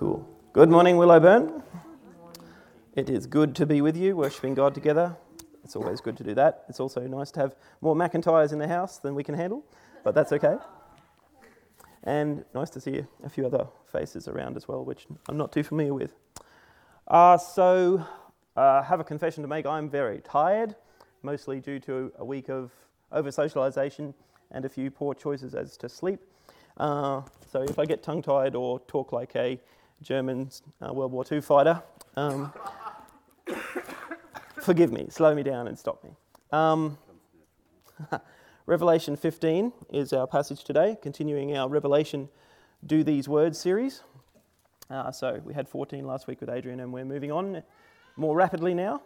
Cool. Good morning, Willowburn. It is good to be with you, worshipping God together. It's always good to do that. It's also nice to have more McIntyres in the house than we can handle, but that's okay. And nice to see a few other faces around as well, which I'm not too familiar with. Uh, so, uh, have a confession to make. I'm very tired, mostly due to a week of over socialisation and a few poor choices as to sleep. Uh, so if I get tongue tied or talk like a German uh, World War II fighter, um, forgive me, slow me down and stop me. Um, Revelation 15 is our passage today, continuing our Revelation Do These Words series. Uh, so we had 14 last week with Adrian, and we're moving on more rapidly now.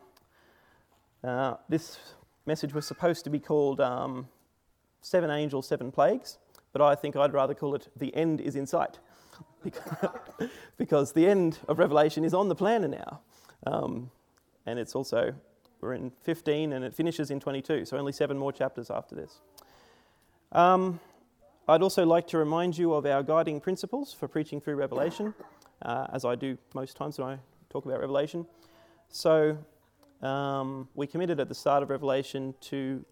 Uh, this message was supposed to be called um, Seven Angels, Seven Plagues but I think I'd rather call it the end is in sight. because the end of Revelation is on the planner now. Um, and it's also, we're in 15 and it finishes in 22, so only seven more chapters after this. Um, I'd also like to remind you of our guiding principles for preaching through Revelation, uh, as I do most times when I talk about Revelation. So, um, we committed at the start of Revelation to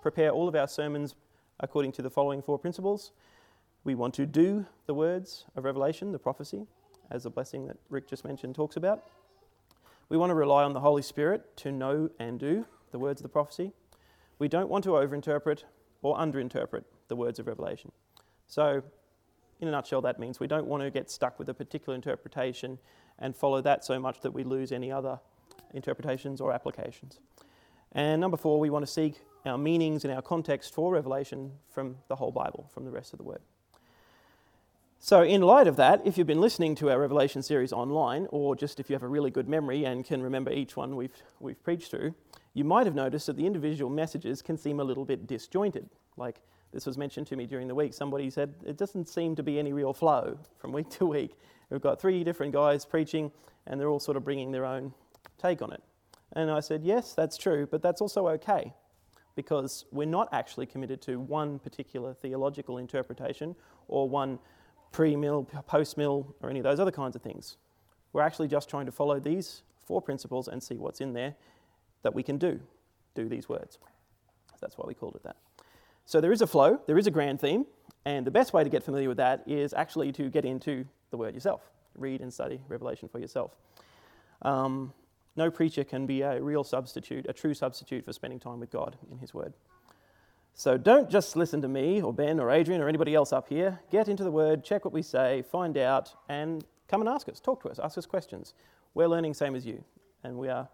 prepare all of our sermons according to the following four principles. We want to do the words of Revelation, the prophecy, as the blessing that Rick just mentioned talks about. We want to rely on the Holy Spirit to know and do the words of the prophecy. We don't want to overinterpret or underinterpret the words of Revelation. So, in a nutshell, that means we don't want to get stuck with a particular interpretation and follow that so much that we lose any other interpretations or applications. And number four, we want to seek our meanings and our context for Revelation from the whole Bible, from the rest of the Word. So, in light of that, if you've been listening to our Revelation series online, or just if you have a really good memory and can remember each one we've, we've preached through, you might have noticed that the individual messages can seem a little bit disjointed. Like this was mentioned to me during the week. Somebody said it doesn't seem to be any real flow from week to week. We've got three different guys preaching, and they're all sort of bringing their own take on it. And I said, yes, that's true, but that's also okay because we're not actually committed to one particular theological interpretation or one pre mill, post mill, or any of those other kinds of things. We're actually just trying to follow these four principles and see what's in there that we can do, do these words. that's why we called it that. So there is a flow, there is a grand theme, and the best way to get familiar with that is actually to get into the word yourself. Read and study Revelation for yourself. Um, no preacher can be a real substitute, a true substitute for spending time with God in His Word. So don't just listen to me or Ben or Adrian or anybody else up here. Get into the Word, check what we say, find out, and come and ask us. Talk to us, ask us questions. We're learning same as you, and we are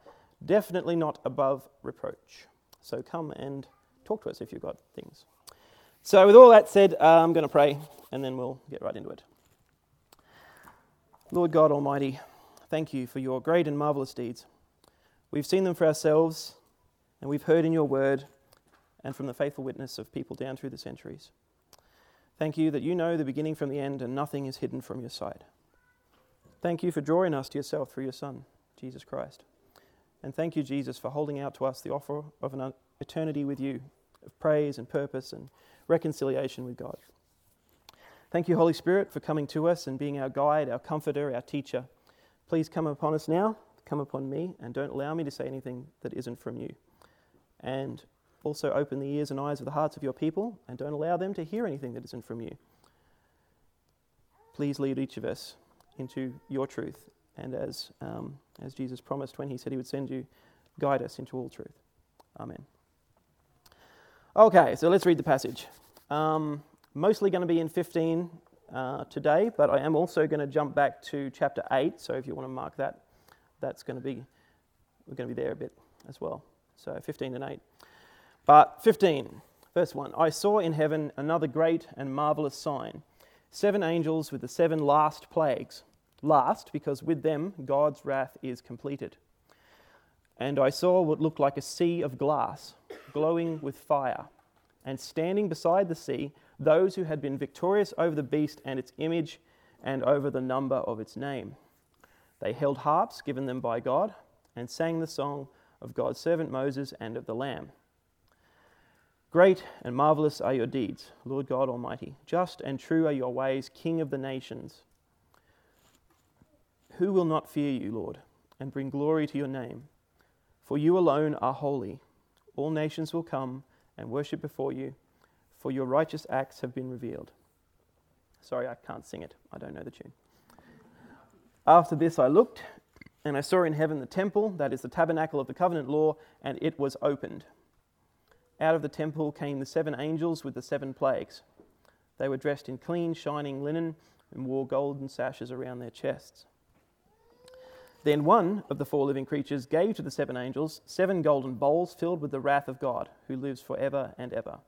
definitely not above reproach. So come and talk to us if you've got things. So, with all that said, uh, I'm going to pray and then we'll get right into it. Lord God Almighty, thank you for your great and marvelous deeds. We've seen them for ourselves, and we've heard in your word and from the faithful witness of people down through the centuries. Thank you that you know the beginning from the end, and nothing is hidden from your sight. Thank you for drawing us to yourself through your Son, Jesus Christ. And thank you, Jesus, for holding out to us the offer of an eternity with you, of praise and purpose and reconciliation with God. Thank you, Holy Spirit, for coming to us and being our guide, our comforter, our teacher. Please come upon us now come upon me and don't allow me to say anything that isn't from you. And also open the ears and eyes of the hearts of your people and don't allow them to hear anything that isn't from you. Please lead each of us into your truth. And as, um, as Jesus promised when he said he would send you, guide us into all truth. Amen. Okay, so let's read the passage. Um, mostly going to be in 15 uh, today, but I am also going to jump back to chapter 8. So if you want to mark that that's going to be, we're going to be there a bit as well. So 15 and 8. But 15, verse 1 I saw in heaven another great and marvelous sign seven angels with the seven last plagues. Last, because with them God's wrath is completed. And I saw what looked like a sea of glass, glowing with fire, and standing beside the sea, those who had been victorious over the beast and its image and over the number of its name. They held harps given them by God and sang the song of God's servant Moses and of the Lamb. Great and marvelous are your deeds, Lord God Almighty. Just and true are your ways, King of the nations. Who will not fear you, Lord, and bring glory to your name? For you alone are holy. All nations will come and worship before you, for your righteous acts have been revealed. Sorry, I can't sing it. I don't know the tune. After this, I looked, and I saw in heaven the temple, that is the tabernacle of the covenant law, and it was opened. Out of the temple came the seven angels with the seven plagues. They were dressed in clean, shining linen and wore golden sashes around their chests. Then one of the four living creatures gave to the seven angels seven golden bowls filled with the wrath of God, who lives forever and ever.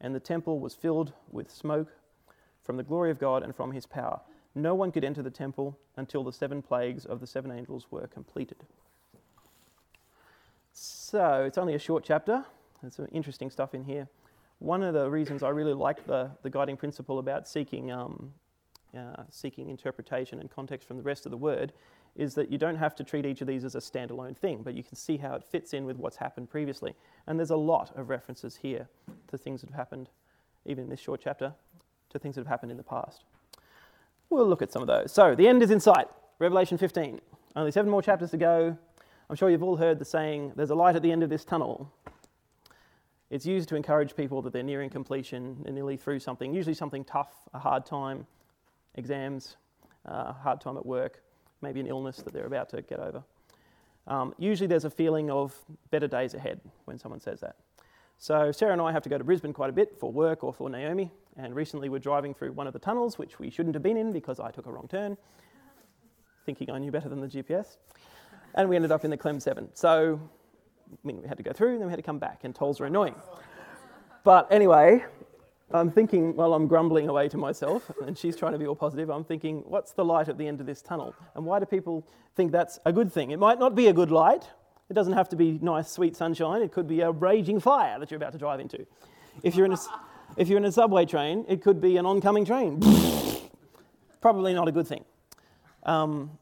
And the temple was filled with smoke from the glory of God and from his power. No one could enter the temple until the seven plagues of the seven angels were completed. So it's only a short chapter. There's some interesting stuff in here. One of the reasons I really like the, the guiding principle about seeking, um, uh, seeking interpretation and context from the rest of the word is that you don't have to treat each of these as a standalone thing, but you can see how it fits in with what's happened previously. And there's a lot of references here to things that have happened, even in this short chapter, to things that have happened in the past. We'll look at some of those. So, the end is in sight. Revelation 15. Only seven more chapters to go. I'm sure you've all heard the saying, there's a light at the end of this tunnel. It's used to encourage people that they're nearing completion, they're nearly through something, usually something tough, a hard time, exams, uh, hard time at work, maybe an illness that they're about to get over. Um, usually there's a feeling of better days ahead when someone says that. So Sarah and I have to go to Brisbane quite a bit for work or for Naomi, and recently we're driving through one of the tunnels, which we shouldn't have been in because I took a wrong turn, thinking I knew better than the GPS, and we ended up in the Clem 7. So Mean, we had to go through and then we had to come back, and tolls are annoying. But anyway, I'm thinking while I'm grumbling away to myself, and she's trying to be all positive, I'm thinking, what's the light at the end of this tunnel? And why do people think that's a good thing? It might not be a good light. It doesn't have to be nice, sweet sunshine. It could be a raging fire that you're about to drive into. If you're in a, if you're in a subway train, it could be an oncoming train. Probably not a good thing. Um,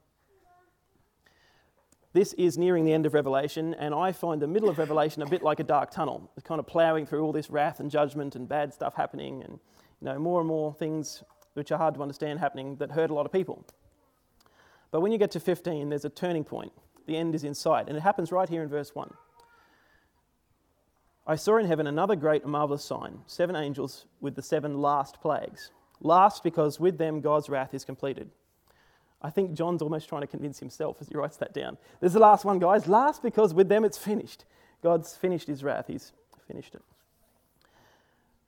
this is nearing the end of Revelation, and I find the middle of Revelation a bit like a dark tunnel. It's kind of ploughing through all this wrath and judgment and bad stuff happening, and you know more and more things which are hard to understand happening that hurt a lot of people. But when you get to 15, there's a turning point. The end is in sight, and it happens right here in verse 1. I saw in heaven another great and marvelous sign seven angels with the seven last plagues. Last because with them God's wrath is completed. I think John's almost trying to convince himself as he writes that down. There's the last one, guys. Last because with them it's finished. God's finished his wrath, he's finished it.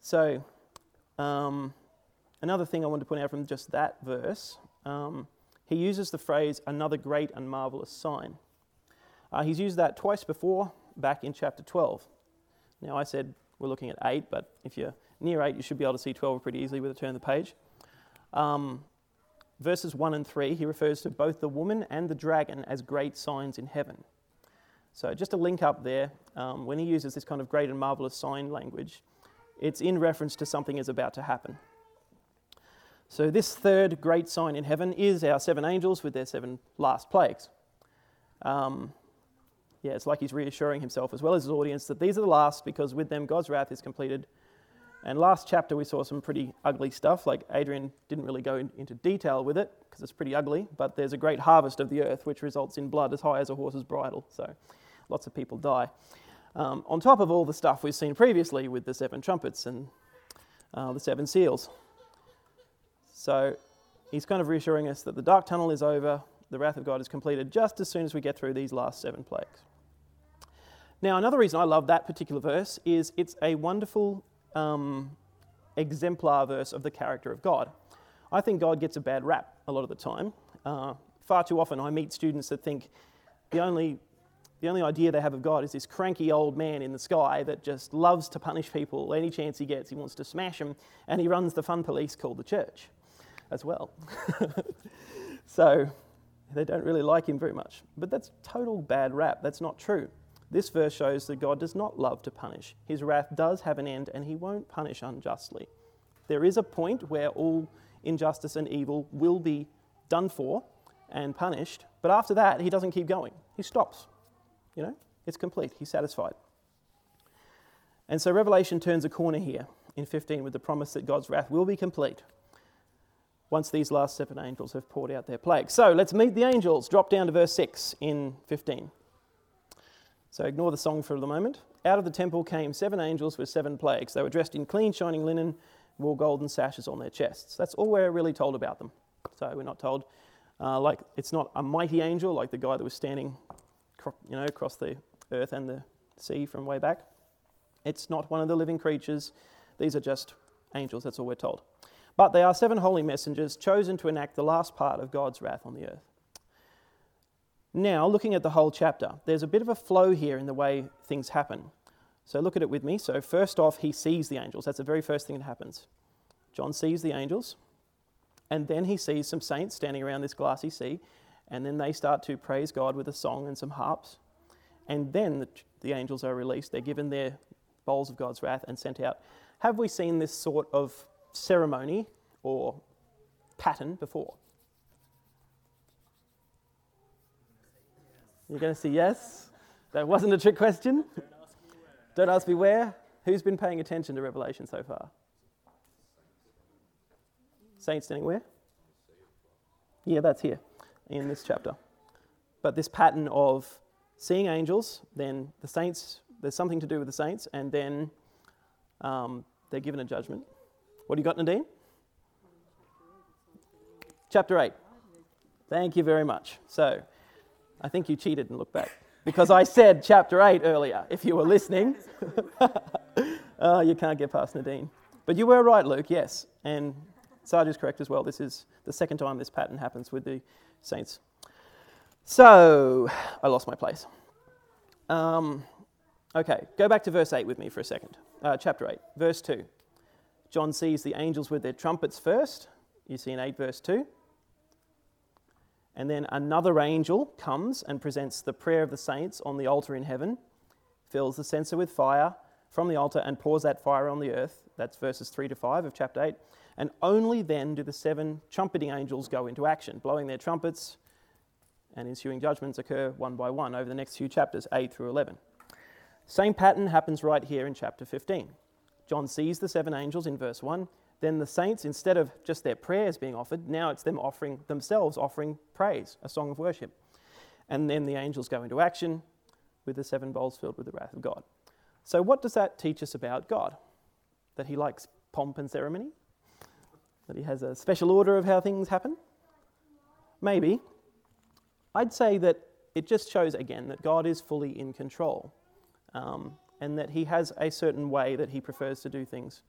So, um, another thing I want to point out from just that verse, um, he uses the phrase another great and marvelous sign. Uh, he's used that twice before, back in chapter 12. Now, I said we're looking at 8, but if you're near 8, you should be able to see 12 pretty easily with a turn of the page. Um, verses 1 and 3, he refers to both the woman and the dragon as great signs in heaven. So, just a link up there, um, when he uses this kind of great and marvelous sign language, it's in reference to something is about to happen. So, this third great sign in heaven is our seven angels with their seven last plagues. Um, yeah, it's like he's reassuring himself as well as his audience that these are the last because with them God's wrath is completed and last chapter, we saw some pretty ugly stuff. Like Adrian didn't really go in, into detail with it because it's pretty ugly, but there's a great harvest of the earth which results in blood as high as a horse's bridle. So lots of people die. Um, on top of all the stuff we've seen previously with the seven trumpets and uh, the seven seals. So he's kind of reassuring us that the dark tunnel is over, the wrath of God is completed just as soon as we get through these last seven plagues. Now, another reason I love that particular verse is it's a wonderful um, exemplar verse of the character of God. I think God gets a bad rap a lot of the time. Uh, far too often, I meet students that think the only, the only idea they have of God is this cranky old man in the sky that just loves to punish people any chance he gets. He wants to smash them, and he runs the fun police called the church as well. so they don't really like him very much. But that's total bad rap. That's not true. This verse shows that God does not love to punish. His wrath does have an end, and he won't punish unjustly. There is a point where all injustice and evil will be done for and punished, but after that, he doesn't keep going. He stops. You know, it's complete. He's satisfied. And so Revelation turns a corner here in 15 with the promise that God's wrath will be complete. once these last seven angels have poured out their plague. So let's meet the angels. Drop down to verse 6 in 15. So ignore the song for the moment. Out of the temple came seven angels with seven plagues. They were dressed in clean, shining linen, wore golden sashes on their chests. That's all we're really told about them. So we're not told, uh, like, it's not a mighty angel like the guy that was standing, you know, across the earth and the sea from way back. It's not one of the living creatures. These are just angels, that's all we're told. But they are seven holy messengers chosen to enact the last part of God's wrath on the earth. Now, looking at the whole chapter, there's a bit of a flow here in the way things happen. So look at it with me. So, first off, he sees the angels. That's the very first thing that happens. John sees the angels, and then he sees some saints standing around this glassy sea, and then they start to praise God with a song and some harps. And then the, the angels are released. They're given their bowls of God's wrath and sent out. Have we seen this sort of ceremony or pattern before? You're going to say yes? That wasn't a trick question? Don't ask me where. Who's been paying attention to Revelation so far? Saints standing where? Yeah, that's here in this chapter. But this pattern of seeing angels, then the saints, there's something to do with the saints, and then um, they're given a judgment. What do you got, Nadine? Chapter 8. Thank you very much. So, I think you cheated and looked back because I said chapter 8 earlier, if you were listening. oh, you can't get past Nadine. But you were right, Luke, yes. And Sarge is correct as well. This is the second time this pattern happens with the saints. So, I lost my place. Um, okay, go back to verse 8 with me for a second. Uh, chapter 8, verse 2. John sees the angels with their trumpets first. You see in 8, verse 2. And then another angel comes and presents the prayer of the saints on the altar in heaven, fills the censer with fire from the altar, and pours that fire on the earth. That's verses 3 to 5 of chapter 8. And only then do the seven trumpeting angels go into action, blowing their trumpets, and ensuing judgments occur one by one over the next few chapters, 8 through 11. Same pattern happens right here in chapter 15. John sees the seven angels in verse 1 then the saints, instead of just their prayers being offered, now it's them offering themselves, offering praise, a song of worship. And then the angels go into action with the seven bowls filled with the wrath of God. So, what does that teach us about God? That he likes pomp and ceremony? That he has a special order of how things happen? Maybe. I'd say that it just shows again that God is fully in control um, and that he has a certain way that he prefers to do things.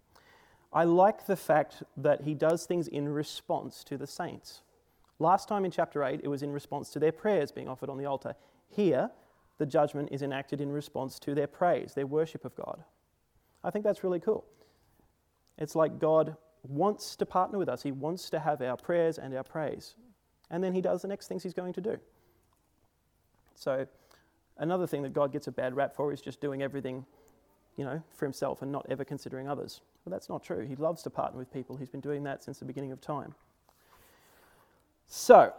I like the fact that he does things in response to the saints. Last time in chapter 8, it was in response to their prayers being offered on the altar. Here, the judgment is enacted in response to their praise, their worship of God. I think that's really cool. It's like God wants to partner with us, He wants to have our prayers and our praise. And then He does the next things He's going to do. So, another thing that God gets a bad rap for is just doing everything you know, for himself and not ever considering others. Well, that's not true. He loves to partner with people. He's been doing that since the beginning of time. So,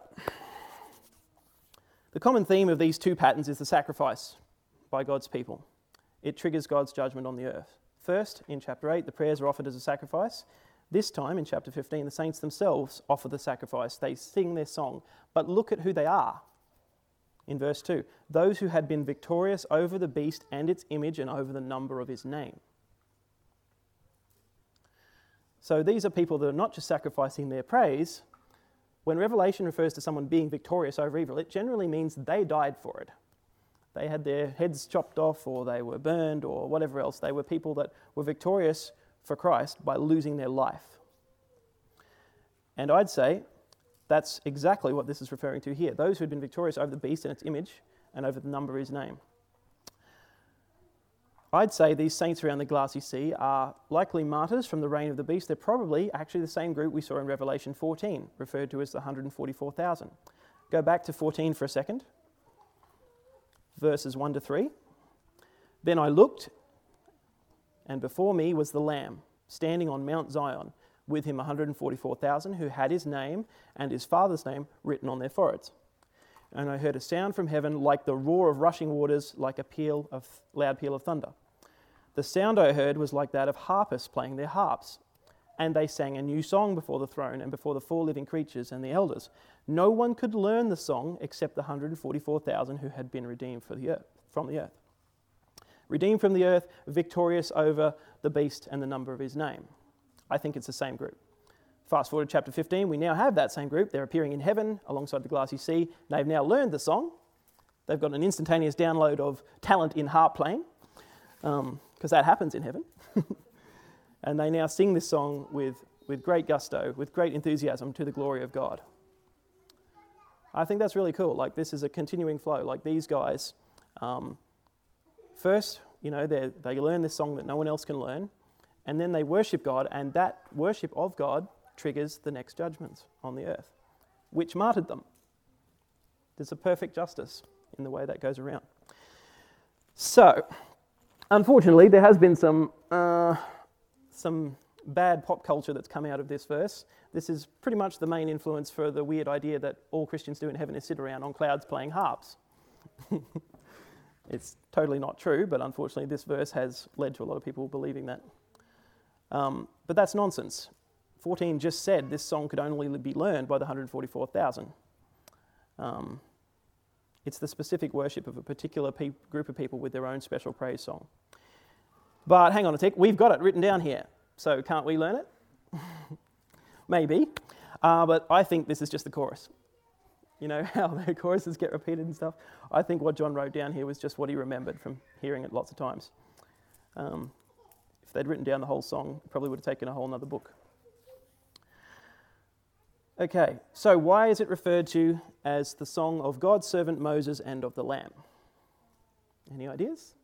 the common theme of these two patterns is the sacrifice by God's people. It triggers God's judgment on the earth. First, in chapter 8, the prayers are offered as a sacrifice. This time, in chapter 15, the saints themselves offer the sacrifice. They sing their song. But look at who they are in verse 2 those who had been victorious over the beast and its image and over the number of his name. So these are people that are not just sacrificing their praise. When Revelation refers to someone being victorious over evil, it generally means they died for it. They had their heads chopped off, or they were burned, or whatever else. They were people that were victorious for Christ by losing their life. And I'd say that's exactly what this is referring to here. Those who had been victorious over the beast and its image and over the number of his name. I'd say these saints around the glassy sea are likely martyrs from the reign of the beast. They're probably actually the same group we saw in Revelation 14, referred to as the 144,000. Go back to 14 for a second, verses 1 to 3. Then I looked, and before me was the Lamb, standing on Mount Zion with him 144,000 who had his name and his father's name written on their foreheads. And I heard a sound from heaven like the roar of rushing waters, like a peal of loud peal of thunder. The sound I heard was like that of harpists playing their harps. and they sang a new song before the throne and before the four living creatures and the elders. No one could learn the song except the 144,000 who had been redeemed the earth, from the earth. Redeemed from the earth, victorious over the beast and the number of his name. I think it's the same group. Fast forward to chapter 15, we now have that same group. They're appearing in heaven alongside the glassy sea. They've now learned the song. They've got an instantaneous download of talent in harp playing, because um, that happens in heaven. And they now sing this song with, with great gusto, with great enthusiasm to the glory of God. I think that's really cool. Like, this is a continuing flow. Like, these guys, um, first, you know, they learn this song that no one else can learn, and then they worship God, and that worship of God triggers the next judgments on the earth, which martyred them. There's a perfect justice in the way that goes around. So, unfortunately, there has been some. Uh, some bad pop culture that's come out of this verse. This is pretty much the main influence for the weird idea that all Christians do in heaven is sit around on clouds playing harps. it's totally not true, but unfortunately, this verse has led to a lot of people believing that. Um, but that's nonsense. 14 just said this song could only be learned by the 144,000. Um, it's the specific worship of a particular pe- group of people with their own special praise song. But hang on a tick, we've got it written down here. So can't we learn it? Maybe. Uh, but I think this is just the chorus. You know how the choruses get repeated and stuff? I think what John wrote down here was just what he remembered from hearing it lots of times. Um, if they'd written down the whole song, it probably would have taken a whole other book. Okay, so why is it referred to as the song of God's servant Moses and of the Lamb? Any ideas?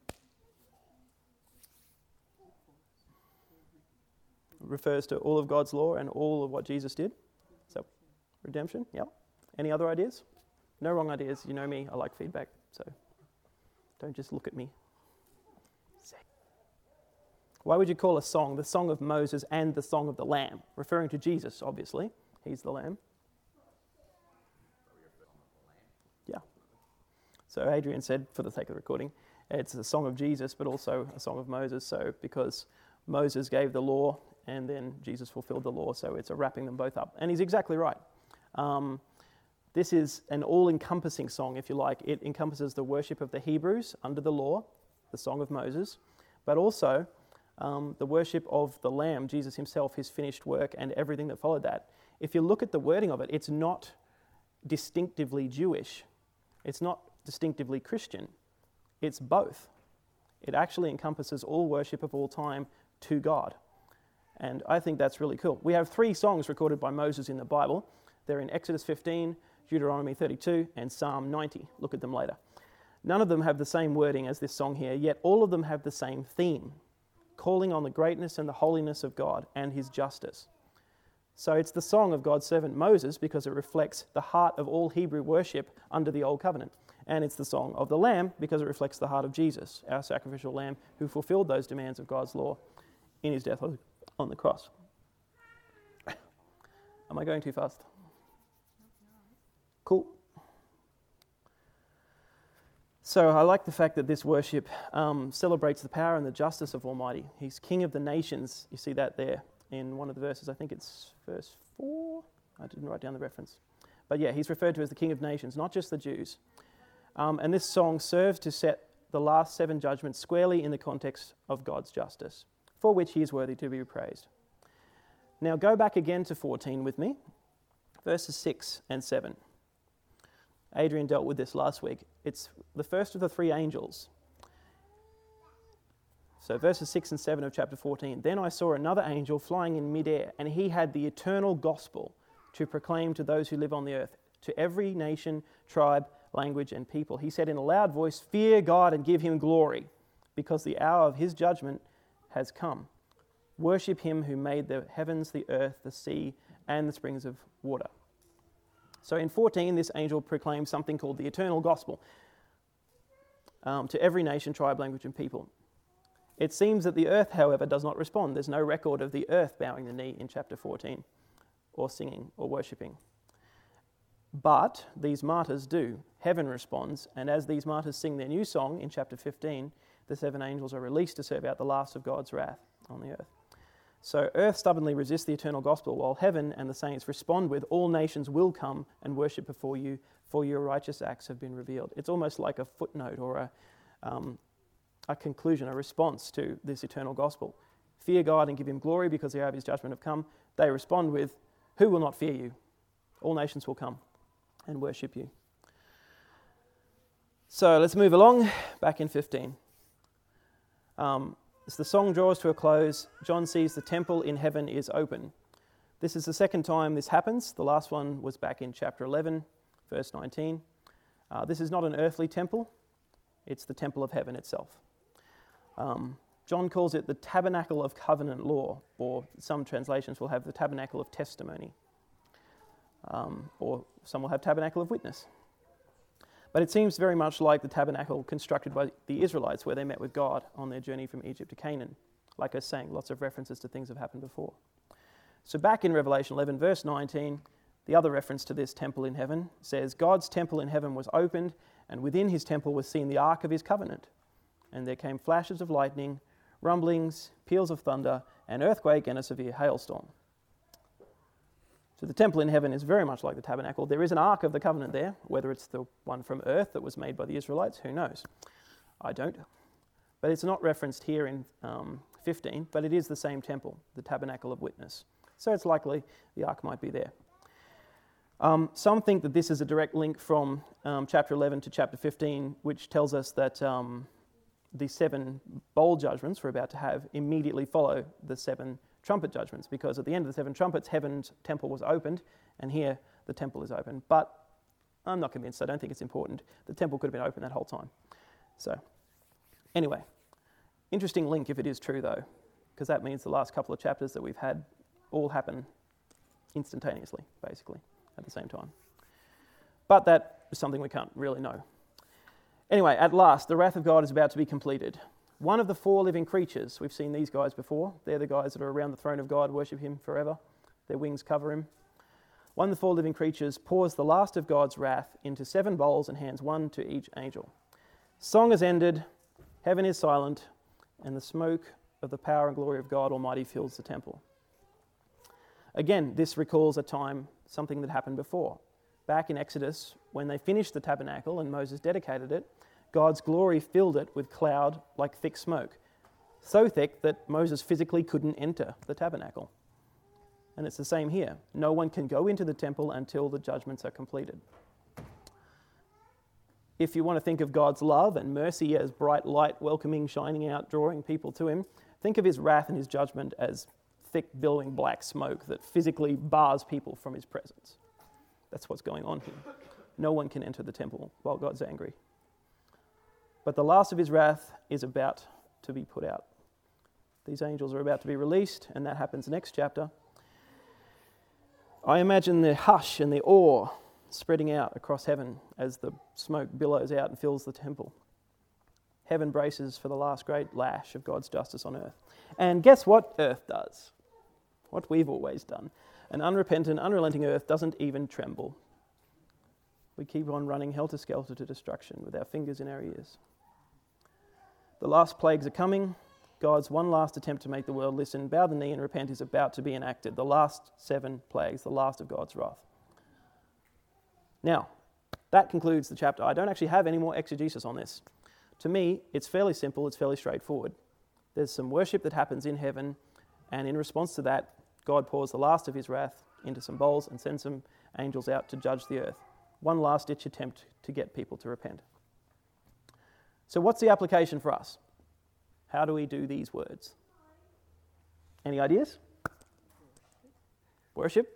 refers to all of God's law and all of what Jesus did. So, redemption, yep. Any other ideas? No wrong ideas. You know me, I like feedback, so don't just look at me. Why would you call a song the Song of Moses and the Song of the Lamb? Referring to Jesus, obviously. He's the Lamb. Yeah. So Adrian said, for the sake of the recording, it's a song of Jesus, but also a song of Moses. So because Moses gave the law and then Jesus fulfilled the law. So it's a wrapping them both up. And he's exactly right. Um, this is an all encompassing song, if you like. It encompasses the worship of the Hebrews under the law, the Song of Moses, but also um, the worship of the Lamb, Jesus himself, his finished work, and everything that followed that. If you look at the wording of it, it's not distinctively Jewish, it's not distinctively Christian, it's both. It actually encompasses all worship of all time to God. And I think that's really cool. We have three songs recorded by Moses in the Bible. They're in Exodus 15, Deuteronomy 32, and Psalm 90. Look at them later. None of them have the same wording as this song here, yet all of them have the same theme calling on the greatness and the holiness of God and his justice. So it's the song of God's servant Moses because it reflects the heart of all Hebrew worship under the Old Covenant. And it's the song of the Lamb because it reflects the heart of Jesus, our sacrificial Lamb, who fulfilled those demands of God's law in his death on the cross. Am I going too fast? Cool. So I like the fact that this worship um, celebrates the power and the justice of Almighty. He's King of the nations. You see that there in one of the verses. I think it's verse 4. I didn't write down the reference. But yeah, he's referred to as the King of nations, not just the Jews. Um, and this song serves to set the last seven judgments squarely in the context of God's justice for which he is worthy to be praised. Now go back again to 14 with me, verses 6 and 7. Adrian dealt with this last week. It's the first of the three angels. So, verses 6 and 7 of chapter 14. Then I saw another angel flying in midair, and he had the eternal gospel to proclaim to those who live on the earth, to every nation, tribe, language, and people. He said in a loud voice, Fear God and give him glory, because the hour of his judgment has come. Worship him who made the heavens, the earth, the sea, and the springs of water. So in 14, this angel proclaims something called the eternal gospel um, to every nation, tribe, language, and people. It seems that the earth, however, does not respond. There's no record of the earth bowing the knee in chapter 14, or singing, or worshipping. But these martyrs do. Heaven responds, and as these martyrs sing their new song in chapter 15, the seven angels are released to serve out the last of God's wrath on the earth. So earth stubbornly resists the eternal gospel, while heaven and the saints respond with, All nations will come and worship before you, for your righteous acts have been revealed. It's almost like a footnote or a, um, a conclusion, a response to this eternal gospel. Fear God and give him glory because the hour of his judgment have come. They respond with, Who will not fear you? All nations will come and worship you. So let's move along, back in 15. Um, as the song draws to a close, John sees the temple in heaven is open. This is the second time this happens. The last one was back in chapter 11, verse 19. Uh, this is not an earthly temple, it's the temple of heaven itself. Um, John calls it the tabernacle of covenant law, or some translations will have the tabernacle of testimony, um, or some will have tabernacle of witness. But it seems very much like the tabernacle constructed by the Israelites where they met with God on their journey from Egypt to Canaan. Like I was saying, lots of references to things have happened before. So, back in Revelation 11, verse 19, the other reference to this temple in heaven says, God's temple in heaven was opened, and within his temple was seen the ark of his covenant. And there came flashes of lightning, rumblings, peals of thunder, an earthquake, and a severe hailstorm. So the temple in heaven is very much like the tabernacle. There is an ark of the covenant there, whether it's the one from earth that was made by the Israelites, who knows? I don't. But it's not referenced here in um, 15, but it is the same temple, the tabernacle of witness. So it's likely the ark might be there. Um, some think that this is a direct link from um, chapter 11 to chapter 15, which tells us that um, the seven bowl judgments we're about to have immediately follow the seven trumpet judgments because at the end of the seven trumpets, heaven's temple was opened, and here the temple is open. But I'm not convinced. I don't think it's important. The temple could have been open that whole time. So, anyway, interesting link if it is true, though, because that means the last couple of chapters that we've had all happen instantaneously, basically, at the same time. But that is something we can't really know. Anyway, at last, the wrath of God is about to be completed. One of the four living creatures, we've seen these guys before. They're the guys that are around the throne of God, worship Him forever. Their wings cover Him. One of the four living creatures pours the last of God's wrath into seven bowls and hands one to each angel. Song is ended, heaven is silent, and the smoke of the power and glory of God Almighty fills the temple. Again, this recalls a time, something that happened before. Back in Exodus, when they finished the tabernacle and Moses dedicated it, God's glory filled it with cloud like thick smoke, so thick that Moses physically couldn't enter the tabernacle. And it's the same here. No one can go into the temple until the judgments are completed. If you want to think of God's love and mercy as bright light welcoming, shining out, drawing people to Him, think of His wrath and His judgment as thick, billowing black smoke that physically bars people from His presence. That's what's going on here. No one can enter the temple while God's angry. But the last of his wrath is about to be put out. These angels are about to be released, and that happens next chapter. I imagine the hush and the awe spreading out across heaven as the smoke billows out and fills the temple. Heaven braces for the last great lash of God's justice on earth. And guess what earth does? What we've always done. An unrepentant, unrelenting earth doesn't even tremble. We keep on running helter skelter to destruction with our fingers in our ears. The last plagues are coming. God's one last attempt to make the world listen, bow the knee, and repent is about to be enacted. The last seven plagues, the last of God's wrath. Now, that concludes the chapter. I don't actually have any more exegesis on this. To me, it's fairly simple, it's fairly straightforward. There's some worship that happens in heaven, and in response to that, God pours the last of his wrath into some bowls and sends some angels out to judge the earth. One last ditch attempt to get people to repent. So, what's the application for us? How do we do these words? Any ideas? Worship?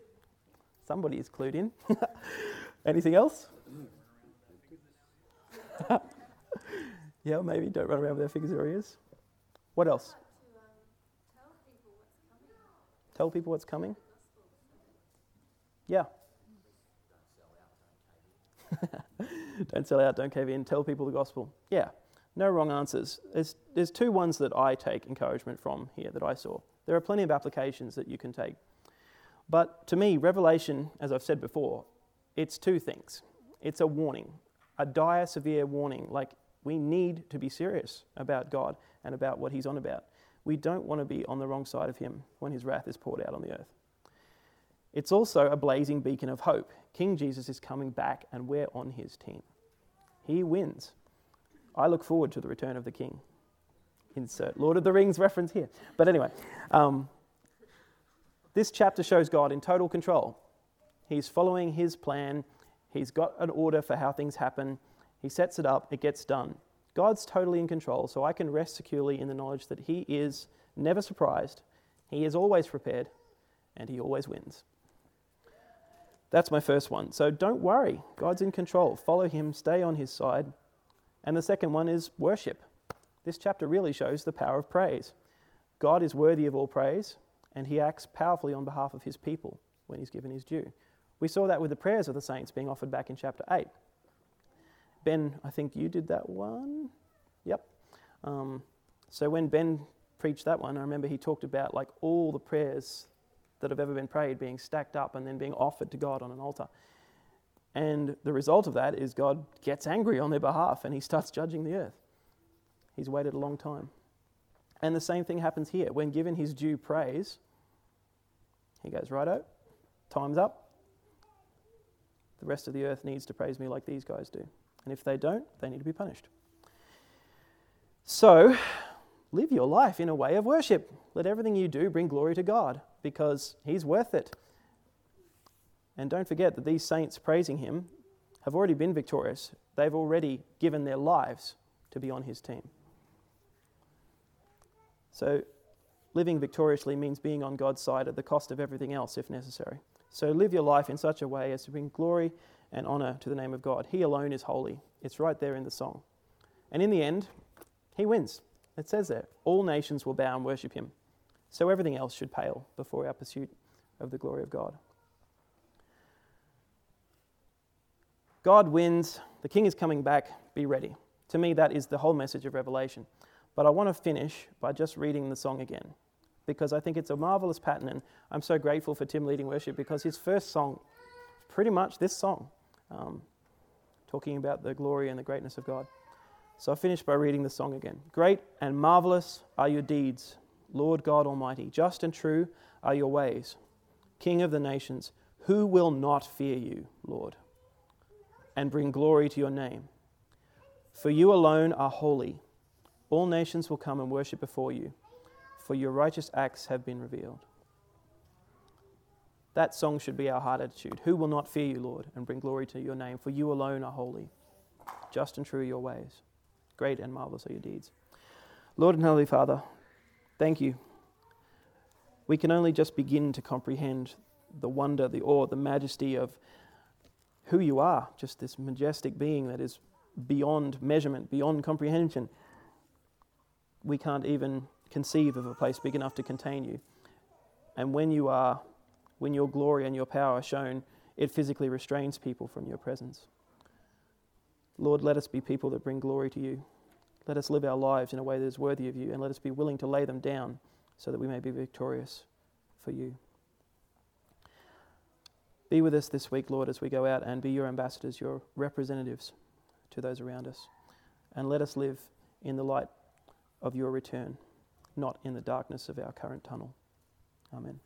Somebody is clued in. Anything else? yeah, maybe don't run around with their fingers in your ears. What else? Tell people what's coming? Yeah. don't sell out, don't cave in, tell people the gospel. Yeah, no wrong answers. There's, there's two ones that I take encouragement from here that I saw. There are plenty of applications that you can take. But to me, Revelation, as I've said before, it's two things. It's a warning, a dire, severe warning, like we need to be serious about God and about what He's on about. We don't want to be on the wrong side of him when his wrath is poured out on the earth. It's also a blazing beacon of hope. King Jesus is coming back, and we're on his team. He wins. I look forward to the return of the king. Insert Lord of the Rings reference here. But anyway, um, this chapter shows God in total control. He's following his plan, he's got an order for how things happen, he sets it up, it gets done. God's totally in control, so I can rest securely in the knowledge that He is never surprised, He is always prepared, and He always wins. That's my first one. So don't worry, God's in control. Follow Him, stay on His side. And the second one is worship. This chapter really shows the power of praise. God is worthy of all praise, and He acts powerfully on behalf of His people when He's given His due. We saw that with the prayers of the saints being offered back in chapter 8. Ben, I think you did that one. Yep. Um, so when Ben preached that one, I remember he talked about like all the prayers that have ever been prayed being stacked up and then being offered to God on an altar. And the result of that is God gets angry on their behalf and he starts judging the earth. He's waited a long time. And the same thing happens here. When given his due praise, he goes, Righto, time's up. The rest of the earth needs to praise me like these guys do. And if they don't, they need to be punished. So, live your life in a way of worship. Let everything you do bring glory to God because He's worth it. And don't forget that these saints praising Him have already been victorious. They've already given their lives to be on His team. So, living victoriously means being on God's side at the cost of everything else if necessary. So, live your life in such a way as to bring glory and honor to the name of God. He alone is holy. It's right there in the song. And in the end, he wins. It says there, all nations will bow and worship him. So everything else should pale before our pursuit of the glory of God. God wins. The king is coming back. Be ready. To me, that is the whole message of Revelation. But I want to finish by just reading the song again because I think it's a marvelous pattern. And I'm so grateful for Tim leading worship because his first song, pretty much this song um, talking about the glory and the greatness of God. So I finish by reading the song again. Great and marvelous are your deeds, Lord God Almighty. Just and true are your ways, King of the nations. Who will not fear you, Lord, and bring glory to your name? For you alone are holy. All nations will come and worship before you, for your righteous acts have been revealed. That song should be our heart attitude. Who will not fear you, Lord, and bring glory to your name? For you alone are holy. Just and true your ways. Great and marvelous are your deeds. Lord and Heavenly Father, thank you. We can only just begin to comprehend the wonder, the awe, the majesty of who you are, just this majestic being that is beyond measurement, beyond comprehension. We can't even conceive of a place big enough to contain you. And when you are when your glory and your power are shown, it physically restrains people from your presence. Lord, let us be people that bring glory to you. Let us live our lives in a way that is worthy of you, and let us be willing to lay them down so that we may be victorious for you. Be with us this week, Lord, as we go out and be your ambassadors, your representatives to those around us. And let us live in the light of your return, not in the darkness of our current tunnel. Amen.